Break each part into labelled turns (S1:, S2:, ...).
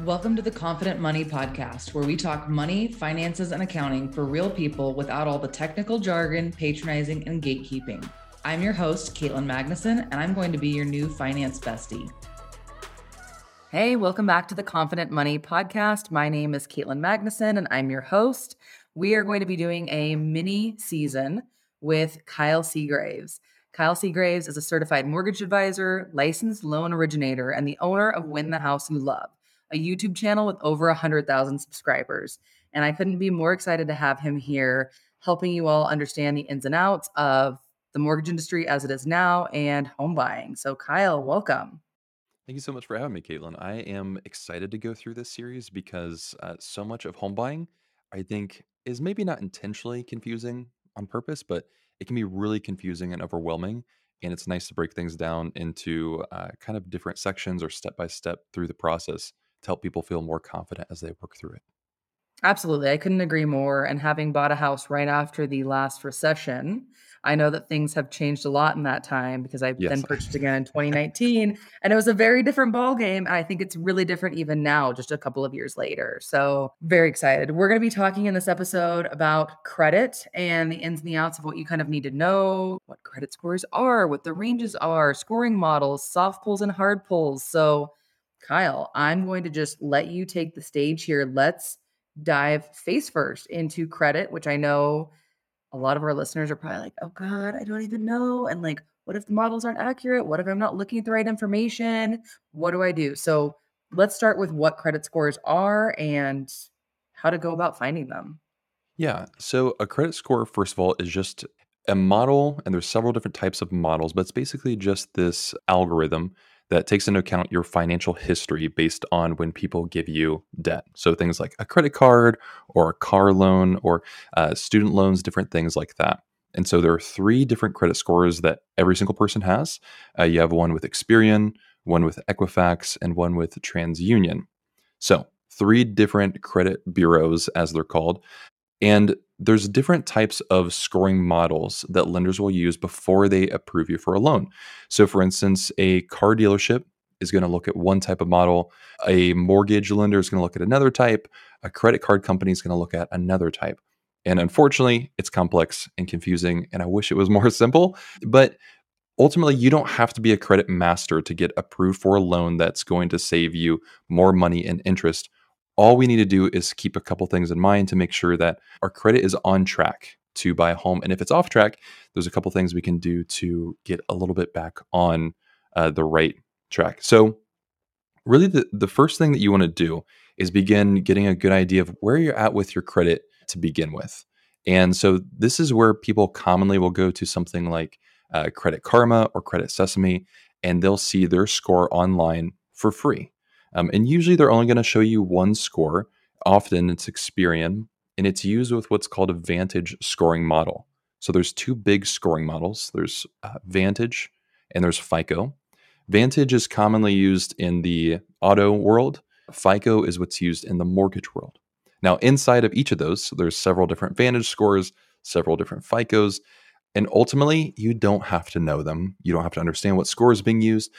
S1: Welcome to the Confident Money Podcast, where we talk money, finances, and accounting for real people without all the technical jargon, patronizing, and gatekeeping. I'm your host, Caitlin Magnuson, and I'm going to be your new finance bestie. Hey, welcome back to the Confident Money Podcast. My name is Caitlin Magnuson, and I'm your host. We are going to be doing a mini season with Kyle Seagraves. Kyle Seagraves is a certified mortgage advisor, licensed loan originator, and the owner of Win the House You Love a YouTube channel with over 100,000 subscribers. And I couldn't be more excited to have him here helping you all understand the ins and outs of the mortgage industry as it is now and home buying. So, Kyle, welcome.
S2: Thank you so much for having me, Caitlin. I am excited to go through this series because uh, so much of home buying, I think, is maybe not intentionally confusing on purpose, but it can be really confusing and overwhelming. And it's nice to break things down into uh, kind of different sections or step by step through the process to help people feel more confident as they work through it.
S1: Absolutely. I couldn't agree more. And having bought a house right after the last recession, I know that things have changed a lot in that time because I yes. then purchased again in 2019 and it was a very different ball game. And I think it's really different even now, just a couple of years later. So very excited. We're going to be talking in this episode about credit and the ins and the outs of what you kind of need to know, what credit scores are, what the ranges are, scoring models, soft pulls and hard pulls. So Kyle, I'm going to just let you take the stage here. Let's dive face first into credit, which I know a lot of our listeners are probably like, oh God, I don't even know. And like, what if the models aren't accurate? What if I'm not looking at the right information? What do I do? So let's start with what credit scores are and how to go about finding them.
S2: Yeah. So a credit score, first of all, is just a model, and there's several different types of models, but it's basically just this algorithm that takes into account your financial history based on when people give you debt. So things like a credit card or a car loan or uh, student loans, different things like that. And so there are three different credit scores that every single person has. Uh, you have one with Experian, one with Equifax, and one with TransUnion. So three different credit bureaus, as they're called. And there's different types of scoring models that lenders will use before they approve you for a loan. So, for instance, a car dealership is going to look at one type of model, a mortgage lender is going to look at another type, a credit card company is going to look at another type. And unfortunately, it's complex and confusing, and I wish it was more simple. But ultimately, you don't have to be a credit master to get approved for a loan that's going to save you more money and interest all we need to do is keep a couple things in mind to make sure that our credit is on track to buy a home. And if it's off track, there's a couple things we can do to get a little bit back on uh, the right track. So, really, the, the first thing that you want to do is begin getting a good idea of where you're at with your credit to begin with. And so, this is where people commonly will go to something like uh, Credit Karma or Credit Sesame, and they'll see their score online for free. Um, and usually they're only going to show you one score. Often it's Experian, and it's used with what's called a Vantage scoring model. So there's two big scoring models. There's uh, Vantage and there's FICO. Vantage is commonly used in the auto world. FICO is what's used in the mortgage world. Now, inside of each of those, so there's several different Vantage scores, several different FICOs, and ultimately, you don't have to know them. You don't have to understand what score is being used,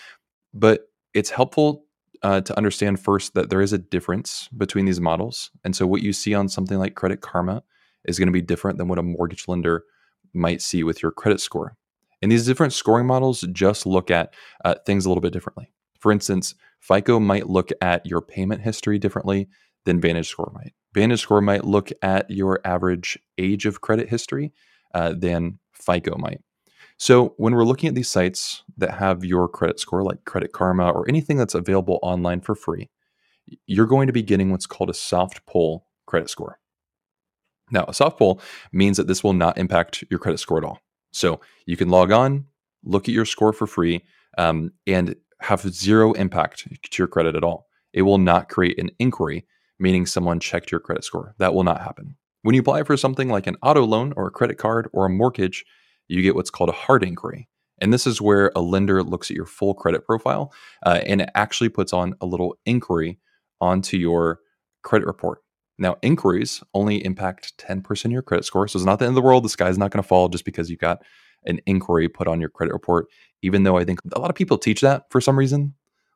S2: but it's helpful uh, to understand first that there is a difference between these models. And so, what you see on something like Credit Karma is going to be different than what a mortgage lender might see with your credit score. And these different scoring models just look at uh, things a little bit differently. For instance, FICO might look at your payment history differently than Vantage Score might. Vantage Score might look at your average age of credit history uh, than FICO might. So when we're looking at these sites that have your credit score, like Credit Karma or anything that's available online for free, you're going to be getting what's called a soft pull credit score. Now, a soft pull means that this will not impact your credit score at all. So you can log on, look at your score for free, um, and have zero impact to your credit at all. It will not create an inquiry, meaning someone checked your credit score. That will not happen. When you apply for something like an auto loan or a credit card or a mortgage, you get what's called a hard inquiry. And this is where a lender looks at your full credit profile uh, and it actually puts on a little inquiry onto your credit report. Now, inquiries only impact 10% of your credit score. So it's not the end of the world. The sky's not going to fall just because you got an inquiry put on your credit report, even though I think a lot of people teach that for some reason.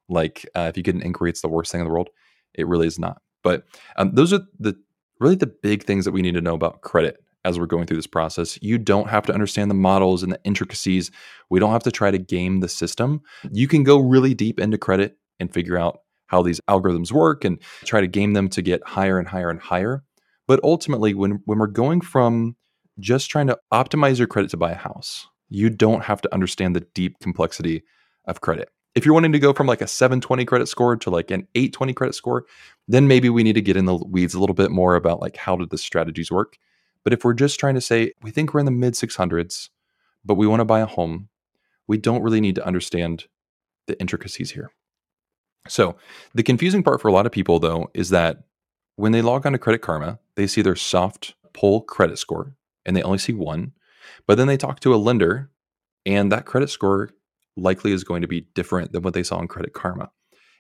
S2: Like uh, if you get an inquiry, it's the worst thing in the world. It really is not. But um, those are the really the big things that we need to know about credit as we're going through this process. You don't have to understand the models and the intricacies. We don't have to try to game the system. You can go really deep into credit and figure out how these algorithms work and try to game them to get higher and higher and higher. But ultimately, when, when we're going from just trying to optimize your credit to buy a house, you don't have to understand the deep complexity of credit. If you're wanting to go from like a 720 credit score to like an 820 credit score, then maybe we need to get in the weeds a little bit more about like how did the strategies work. But if we're just trying to say we think we're in the mid 600s, but we want to buy a home, we don't really need to understand the intricacies here. So, the confusing part for a lot of people though is that when they log on to Credit Karma, they see their soft pull credit score and they only see one. But then they talk to a lender and that credit score likely is going to be different than what they saw in Credit Karma.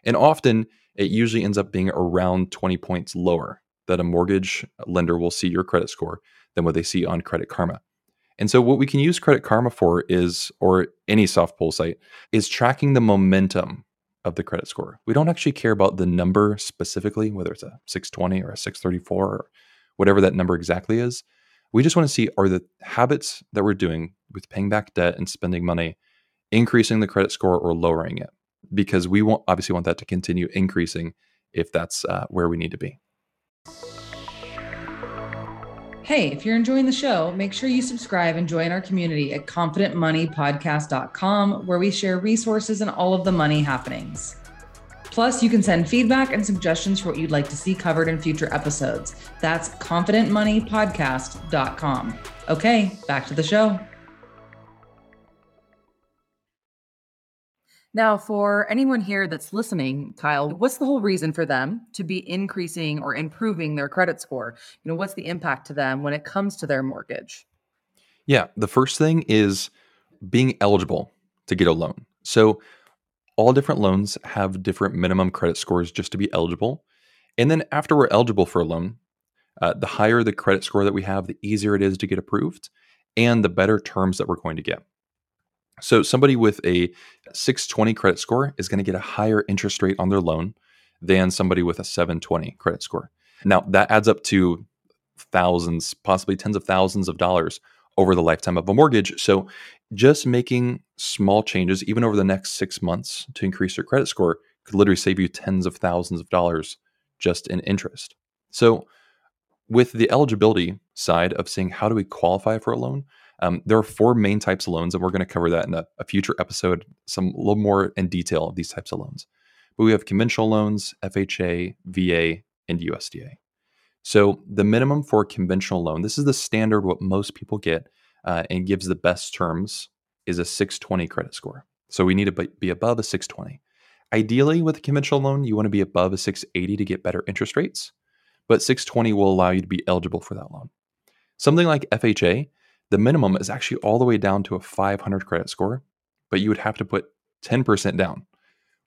S2: And often it usually ends up being around 20 points lower that a mortgage lender will see your credit score than what they see on Credit Karma. And so what we can use Credit Karma for is or any soft pull site is tracking the momentum of the credit score. We don't actually care about the number specifically, whether it's a 620 or a 634 or whatever that number exactly is. We just want to see are the habits that we're doing with paying back debt and spending money increasing the credit score or lowering it because we obviously want that to continue increasing if that's uh, where we need to be.
S1: Hey, if you're enjoying the show, make sure you subscribe and join our community at confidentmoneypodcast.com, where we share resources and all of the money happenings. Plus, you can send feedback and suggestions for what you'd like to see covered in future episodes. That's confidentmoneypodcast.com. Okay, back to the show. Now, for anyone here that's listening, Kyle, what's the whole reason for them to be increasing or improving their credit score? You know, what's the impact to them when it comes to their mortgage?
S2: Yeah, the first thing is being eligible to get a loan. So, all different loans have different minimum credit scores just to be eligible. And then, after we're eligible for a loan, uh, the higher the credit score that we have, the easier it is to get approved and the better terms that we're going to get. So somebody with a 620 credit score is going to get a higher interest rate on their loan than somebody with a 720 credit score. Now, that adds up to thousands, possibly tens of thousands of dollars over the lifetime of a mortgage. So, just making small changes, even over the next six months, to increase your credit score could literally save you tens of thousands of dollars just in interest. So, with the eligibility side of saying, how do we qualify for a loan? Um, there are four main types of loans, and we're going to cover that in a, a, future episode, some a little more in detail of these types of loans. But we have conventional loans, FHA, VA, and USDA. So the minimum for a conventional loan, this is the standard what most people get uh, and gives the best terms, is a 620 credit score. So we need to be above a 620. Ideally, with a conventional loan, you want to be above a 680 to get better interest rates, but 620 will allow you to be eligible for that loan. Something like FHA, the minimum is actually all the way down to a 500 credit score, but you would have to put 10% down,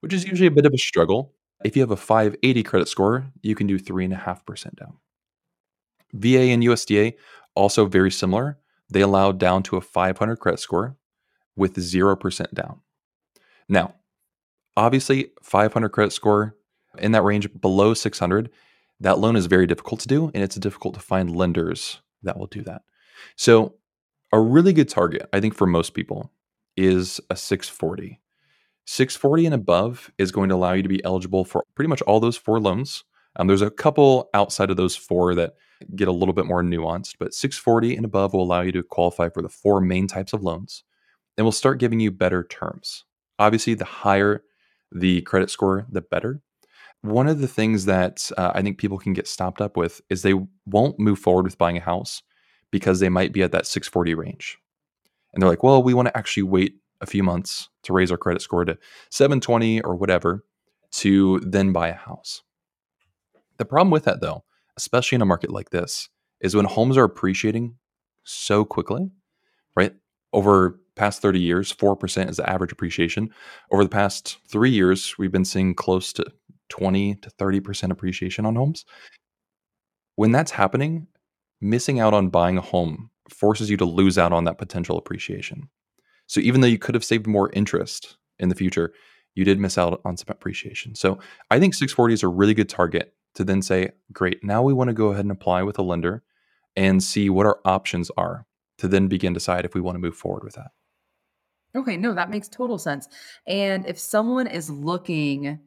S2: which is usually a bit of a struggle. If you have a 580 credit score, you can do 3.5% down. VA and USDA, also very similar. They allow down to a 500 credit score with 0% down. Now, obviously, 500 credit score in that range below 600, that loan is very difficult to do, and it's difficult to find lenders that will do that. So, a really good target, I think, for most people is a 640. 640 and above is going to allow you to be eligible for pretty much all those four loans. Um, there's a couple outside of those four that get a little bit more nuanced, but 640 and above will allow you to qualify for the four main types of loans and will start giving you better terms. Obviously, the higher the credit score, the better. One of the things that uh, I think people can get stopped up with is they won't move forward with buying a house because they might be at that 640 range. And they're like, well, we want to actually wait a few months to raise our credit score to 720 or whatever to then buy a house. The problem with that, though, especially in a market like this, is when homes are appreciating so quickly, right? Over past 30 years, 4% is the average appreciation. Over the past three years, we've been seeing close to 20 to 30% appreciation on homes. When that's happening, missing out on buying a home forces you to lose out on that potential appreciation. So even though you could have saved more interest in the future, you did miss out on some appreciation. So I think 640 is a really good target to then say, great, now we want to go ahead and apply with a lender and see what our options are to then begin decide if we want to move forward with that.
S1: Okay, no, that makes total sense. And if someone is looking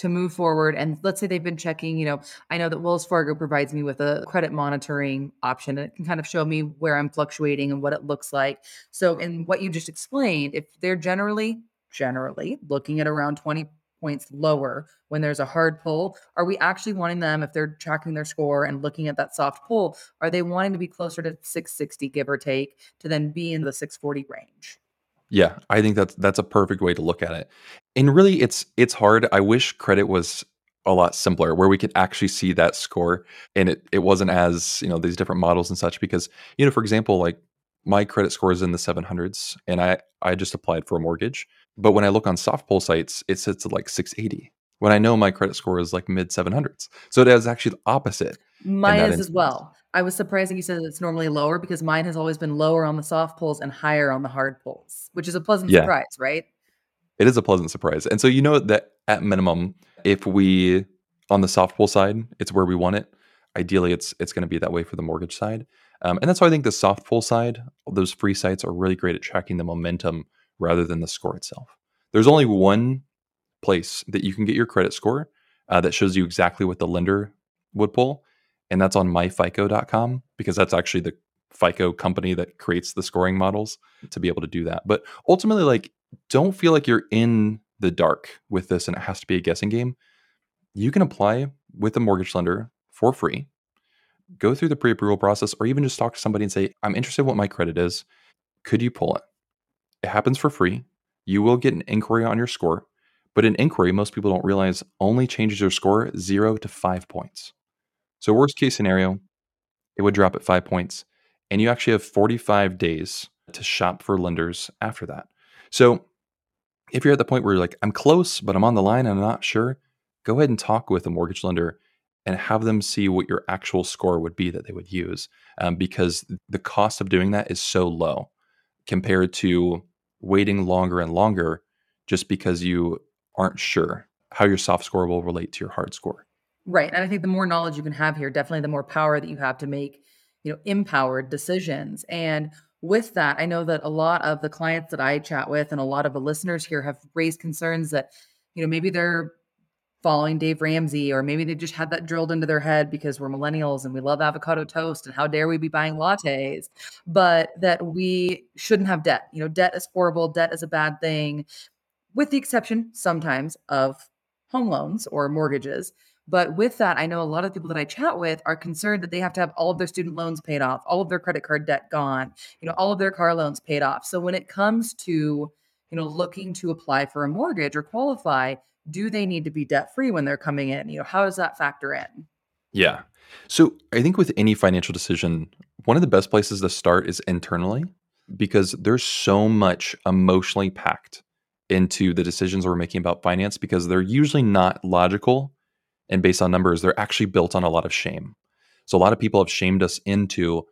S1: to move forward and let's say they've been checking you know i know that wells fargo provides me with a credit monitoring option and it can kind of show me where i'm fluctuating and what it looks like. So in what you just explained if they're generally generally looking at around 20 points lower when there's a hard pull are we actually wanting them if they're tracking their score and looking at that soft pull are they wanting to be closer to 660 give or take to then be in the 640 range
S2: yeah, I think that's that's a perfect way to look at it. And really it's it's hard. I wish credit was a lot simpler where we could actually see that score and it it wasn't as, you know, these different models and such because, you know, for example, like my credit score is in the 700s and I I just applied for a mortgage, but when I look on soft pull sites, it sits at like 680 when I know my credit score is like mid 700s. So it is actually the opposite.
S1: Mine is as well. I was surprised that you said it's normally lower because mine has always been lower on the soft pulls and higher on the hard pulls, which is a pleasant
S2: Yeah.
S1: surprise, right?
S2: It is a pleasant surprise. And so you know that at minimum, if we on the soft pull side, it's where we want it. Ideally, it's it's going to be that way for the mortgage side. Um, and that's why I think the soft pull side, those free sites are really great at tracking the momentum rather than the score itself. There's only one place that you can get your credit score uh, that shows you exactly what the lender would pull, and that's on myfico.com because that's actually the FICO company that creates the scoring models to be able to do that. But ultimately, like, don't feel like you're in the dark with this and it has to be a guessing game. You can apply with a mortgage lender for free, go through the pre approval process, or even just talk to somebody and say, I'm interested in what my credit is. Could you pull it? It happens for free. You will get an inquiry on your score, but an inquiry, most people don't realize, only changes your score zero to five points. So, worst case scenario, it would drop at five points. And you actually have 45 days to shop for lenders after that. So, if you're at the point where you're like, I'm close, but I'm on the line and I'm not sure, go ahead and talk with a mortgage lender and have them see what your actual score would be that they would use. Um, because the cost of doing that is so low compared to waiting longer and longer just because you aren't sure how your soft score will relate to your hard score.
S1: Right. And I think the more knowledge you can have here, definitely the more power that you have to make, you know, empowered decisions. And with that, I know that a lot of the clients that I chat with and a lot of the listeners here have raised concerns that, you know, maybe they're following Dave Ramsey, or maybe they just had that drilled into their head because we're millennials and we love avocado toast and how dare we be buying lattes, but that we shouldn't have debt. You know, debt is horrible, debt is a bad thing, with the exception sometimes of home loans or mortgages. But with that, I know a lot of people that I chat with are concerned that they have to have all of their student loans paid off, all of their credit card debt gone, you know, all of their car loans paid off. So when it comes to, you know, looking to apply for a mortgage or qualify, do they need to be debt free when they're coming in? You know, how does that factor in?
S2: Yeah. So I think with any financial decision, one of the best places to start is internally because there's so much emotionally packed into the decisions we're making about finance because they're usually not logical and based on numbers, they're actually built on a lot of shame. So a lot of people have shamed us into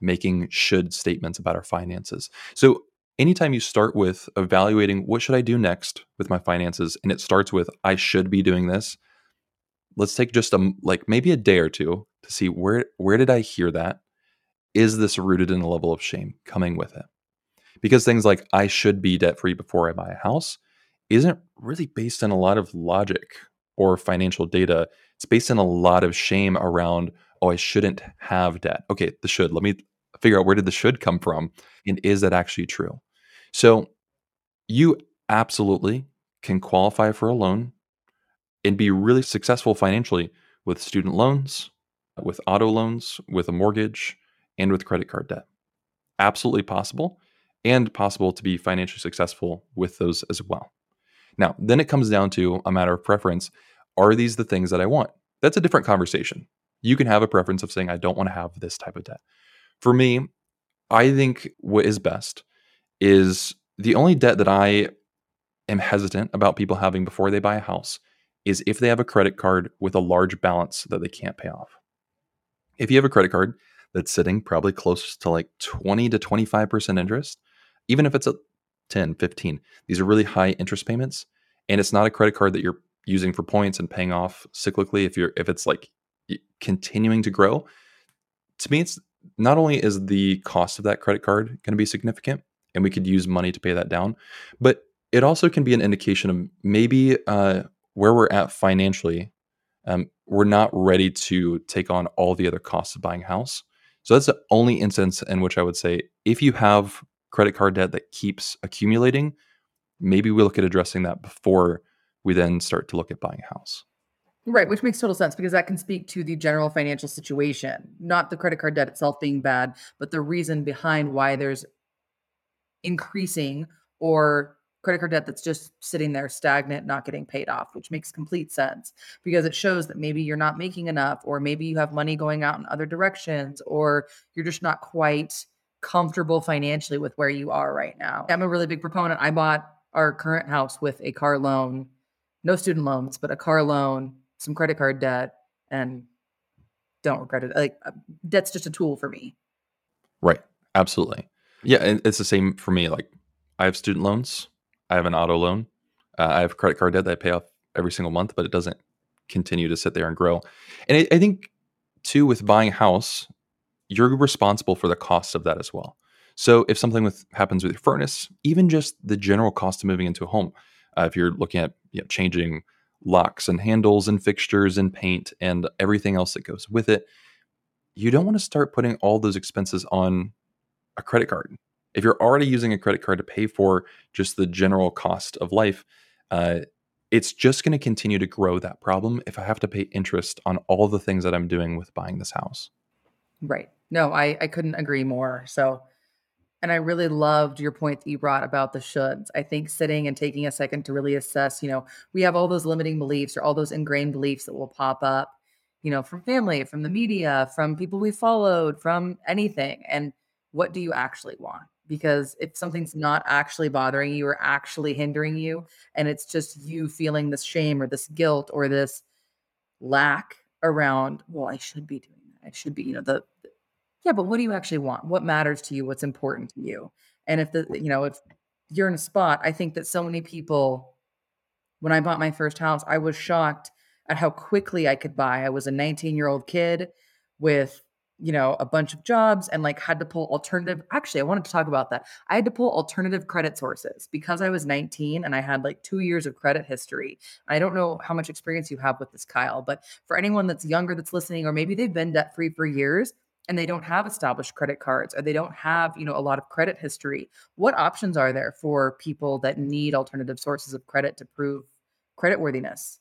S2: making should statements about our finances. So anytime you start with evaluating what should I do next with my finances and it starts with I should be doing this, let's take just a like maybe a day or two to see where where did I hear that? Is this rooted in a level of shame coming with it? Because things like I should be debt free before I buy a house isn't really based on a lot of logic or financial data, it's based on a lot of shame around, oh, I shouldn't have debt. Okay, the should. Let me figure out where did the should come from? And is that actually true? So you absolutely can qualify for a loan and be really successful financially with student loans, with auto loans, with a mortgage, and with credit card debt. Absolutely possible, and possible to be financially successful with those as well. Now, then it comes down to a matter of preference. Are these the things that I want? That's a different conversation. You can have a preference of saying, I don't want to have this type of debt. For me, I think what is best is the only debt that I am hesitant about people having before they buy a house is if they have a credit card with a large balance that they can't pay off. If you have a credit card that's sitting probably close to like 20 to 25% interest, even if it's a 10, 15. These are really high interest payments. and it's not a credit card that you're using for points and paying off cyclically if you're if it's like continuing to grow to me it's not only is the cost of that credit card going to be significant and we could use money to pay that down but it also can be an indication of maybe uh, where we're at financially um, we're not ready to take on all the other costs of buying a house so that's the only instance in which i would say if you have credit card debt that keeps accumulating maybe we look at addressing that before we then start to look at buying a house.
S1: Right, which makes total sense because that can speak to the general financial situation, not the credit card debt itself being bad, but the reason behind why there's increasing or credit card debt that's just sitting there stagnant, not getting paid off, which makes complete sense because it shows that maybe you're not making enough, or maybe you have money going out in other directions, or you're just not quite comfortable financially with where you are right now. I'm a really big proponent. I bought our current house with a car loan, no student loans, but a car loan, some credit card debt, and don't regret it. Like uh, debt's just a tool for me.
S2: Right. Absolutely. Yeah, and it's the same for me. Like I have student loans, I have an auto loan, uh, I have credit card debt that I pay off every single month, but it doesn't continue to sit there and grow. And I, I think too, with buying a house, you're responsible for the cost of that as well. So if something with happens with your furnace, even just the general cost of moving into a home, uh, if you're looking at you know, changing locks and handles and fixtures and paint and everything else that goes with it, you don't want to start putting all those expenses on a credit card. If you're already using a credit card to pay for just the general cost of life, uh, it's just going to continue to grow that problem if I have to pay interest on all the things that I'm doing with buying this house.
S1: Right. No, I, I couldn't agree more. So and I really loved your point that you brought about the shoulds. I think sitting and taking a second to really assess, you know, we have all those limiting beliefs or all those ingrained beliefs that will pop up, you know, from family, from the media, from people we followed, from anything. And what do you actually want? Because if something's not actually bothering you or actually hindering you, and it's just you feeling this shame or this guilt or this lack around, well, I should be doing that. I should be, you know, the yeah, but what do you actually want? What matters to you? What's important to you? And if the, you know, if you're in a spot, I think that so many people, when I bought my first house, I was shocked at how quickly I could buy. I was a 19 year old kid with, you know, a bunch of jobs and like had to pull alternative. Actually, I wanted to talk about that. I had to pull alternative credit sources because I was 19 and I had like two years of credit history. I don't know how much experience you have with this, Kyle, but for anyone that's younger that's listening, or maybe they've been debt free for years, and they don't have established credit cards or they don't have you know a lot of credit history what options are there for people that need alternative sources of credit to prove credit worthiness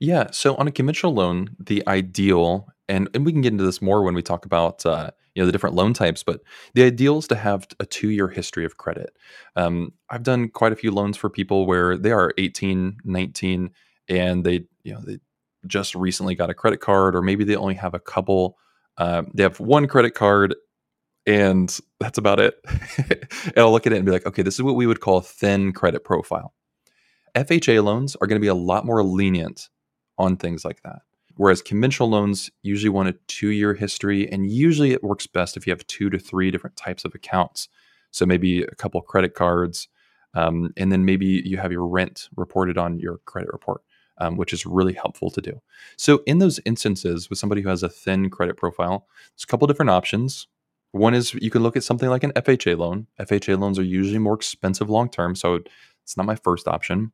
S2: yeah so on a conventional loan the ideal and, and we can get into this more when we talk about uh, you know the different loan types but the ideal is to have a two year history of credit. Um, i've done quite a few loans for people where they are 18 19 and they you know they just recently got a credit card or maybe they only have a couple um, they have one credit card, and that's about it. and I'll look at it and be like, okay, this is what we would call a thin credit profile. FHA loans are going to be a lot more lenient on things like that. Whereas conventional loans usually want a two year history, and usually it works best if you have two to three different types of accounts. So maybe a couple credit cards, um, and then maybe you have your rent reported on your credit report um, which is really helpful to do. So, in those instances, with somebody who has a thin credit profile, there's a couple different options. One is you can look at something like an FHA loan. FHA loans are usually more expensive long term, so it's not my first option.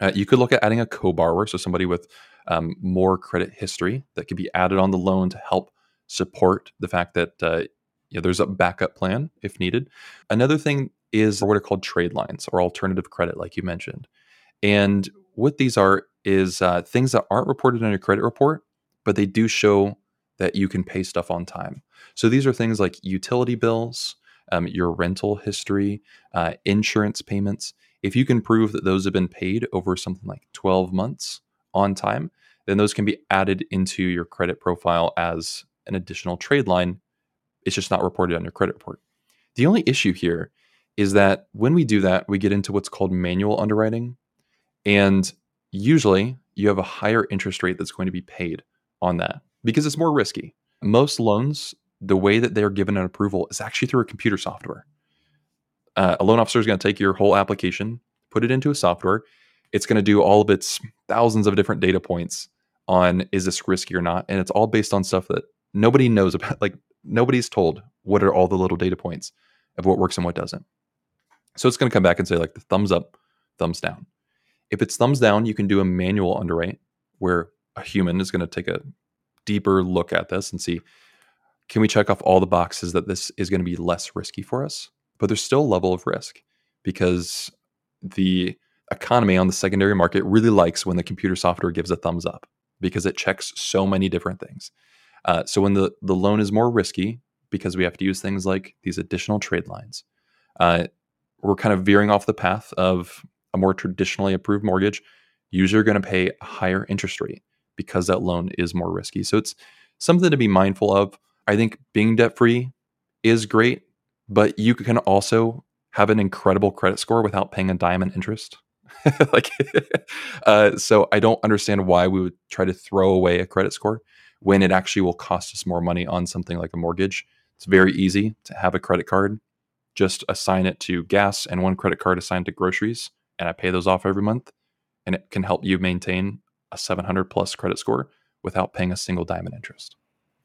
S2: Uh, you could look at adding a co borrower, so somebody with um, more credit history that could be added on the loan to help support the fact that uh, you know, there's a backup plan if needed. Another thing is what are called trade lines or alternative credit, like you mentioned. And what these are is uh, things that aren't reported on your credit report, but they do show that you can pay stuff on time. So these are things like utility bills, um, your rental history, uh, insurance payments. If you can prove that those have been paid over something like 12 months on time, then those can be added into your credit profile as an additional trade line. It's just not reported on your credit report. The only issue here is that when we do that, we get into what's called manual underwriting, and usually you have a higher interest rate that's going to be paid on that because it's more risky. Most loans, the way that they're given an approval is actually through a computer software. Uh, a loan officer is going to take your whole application, put it into a software. it's going to do all of its thousands of different data points on is this risky or not. And it's all based on stuff that nobody knows about. Like nobody's told what are all the little data points of what works and what doesn't. So it's going to come back and say like the thumbs up, thumbs down. If it's thumbs down, you can do a manual underwrite where a human is going to take a deeper look at this and see can we check off all the boxes that this is going to be less risky for us? But there's still a level of risk because the economy on the secondary market really likes when the computer software gives a thumbs up because it checks so many different things. Uh, so when the, the loan is more risky because we have to use things like these additional trade lines, uh, we're kind of veering off the path of a more traditionally approved mortgage. You're going to pay a higher interest rate because that loan is more risky. So it's something to be mindful of. I think being debt free is great, but you can also have an incredible credit score without paying a dime in interest. like, uh, so I don't understand why we would try to throw away a credit score when it actually will cost us more money on something like a mortgage. It's very easy to have a credit card. Just assign it to gas and one credit card assigned to groceries, and I pay those off every month. And it can help you maintain a 700 plus credit score without paying a single dime in interest.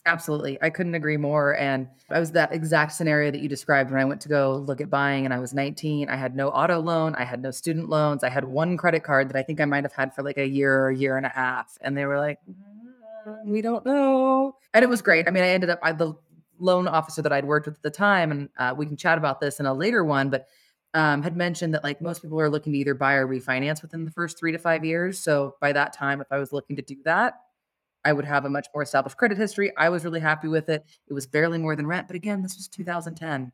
S1: Absolutely. I couldn't agree more. And I was that exact scenario that you described when I went to go look at buying and I was 19. I had no auto loan. I had no student loans. I had one credit card that I think I might have had for like a year or a year and a half. And they were like, mm, we don't know. And it was great. I mean, I ended up, I, the loan officer that I'd worked with at the time, and uh, we can chat about this in a later one, but um, had mentioned that like most people are looking to either buy or refinance within the first three to five years. So by that time, if I was looking to do that, I would have a much more established credit history. I was really happy with it. It was barely more than rent, but again, this was 2010. It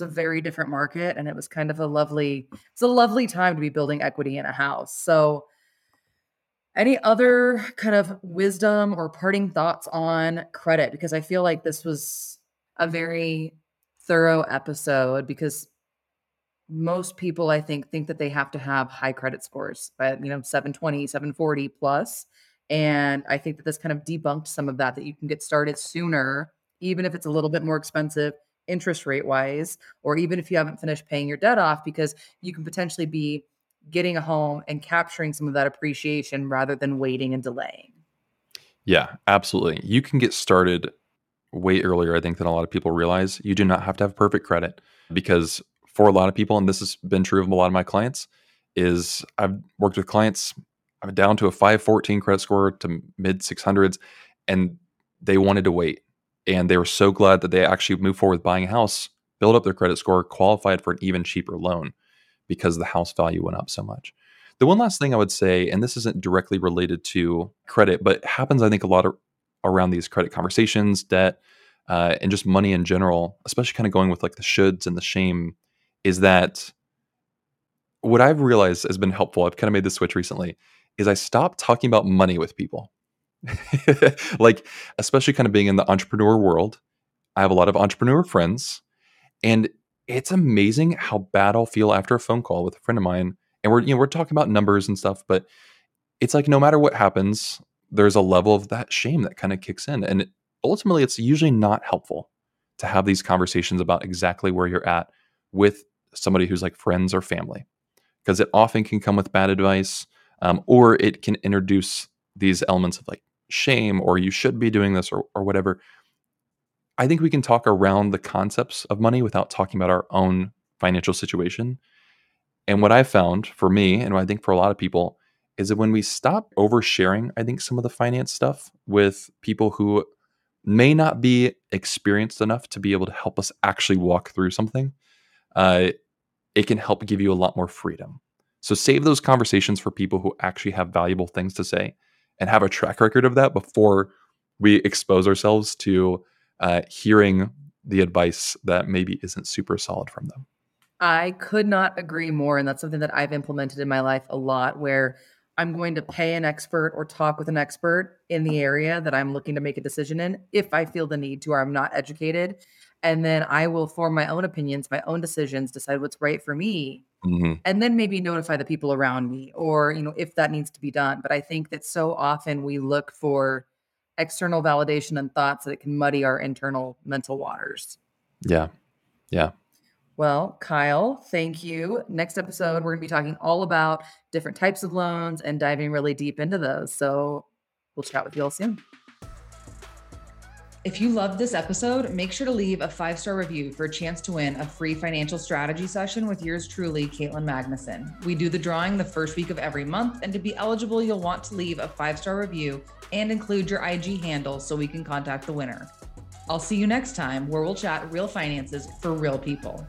S1: was a very different market, and it was kind of a lovely. It's a lovely time to be building equity in a house. So, any other kind of wisdom or parting thoughts on credit? Because I feel like this was a very thorough episode because most people I think think that they have to have high credit scores, but you know 720, 740 plus and I think that this kind of debunked some of that, that you can get started sooner, even if it's a little bit more expensive interest rate wise, or even if you haven't finished paying your debt off, because you can potentially be getting a home and capturing some of that appreciation rather than waiting and delaying.
S2: Yeah, absolutely. You can get started way earlier, I think, than a lot of people realize. You do not have to have perfect credit because for a lot of people, and this has been true of a lot of my clients, is I've worked with clients I'm down to a 514 credit score to mid 600s, and they wanted to wait. And they were so glad that they actually moved forward with buying a house, build up their credit score, qualified for an even cheaper loan because the house value went up so much. The one last thing I would say, and this isn't directly related to credit, but happens, I think, a lot of, around these credit conversations, debt, uh, and just money in general, especially kind of going with like the shoulds and the shame, is that what I've realized has been helpful. I've kind of made the switch recently is I stopped talking about money with people. like, especially kind of being in the entrepreneur world, I have a lot of entrepreneur friends, and it's amazing how bad I'll feel after a phone call with a friend of mine. And we're, you know, we're talking about numbers and stuff, but it's like no matter what happens, there's a level of that shame that kind of kicks in. And ultimately, it's usually not helpful to have these conversations about exactly where you're at with somebody who's like friends or family, because it often can come with bad advice um, or it can introduce these elements of like shame or you should be doing this or, or whatever. I think we can talk around the concepts of money without talking about our own financial situation. And what i found for me and i think for a lot of people is that when we stop oversharing i think some of the finance stuff with people who may not be experienced enough to be able to help us actually walk through something uh, it can help give you a lot more freedom so save those conversations for people who actually have valuable things to say and have a track record of that before we expose ourselves to uh, hearing the advice that maybe isn't super solid from them.
S1: I could not agree more. And that's something that I've implemented in my life a lot where I'm going to pay an expert or talk with an expert in the area that I'm looking to make a decision in if I feel the need to or I'm not educated. And then I will form my own opinions, my own decisions, decide what's right for me Mm-hmm. and then maybe notify the people around me or you know if that needs to be done but i think that so often we look for external validation and thoughts that it can muddy our internal mental waters
S2: yeah yeah
S1: Well, Kyle, thank you. Next episode, we're going to be talking all about different types of loans and diving really deep into those. So we'll chat with you all soon. If you loved this episode, make sure to leave a five star review for a chance to win a free financial strategy session with yours truly, Caitlin Magnuson. We do the drawing the first week of every month, and to be eligible, you'll want to leave a five star review and include your IG handle so we can contact the winner. I'll see you next time where we'll chat real finances for real people.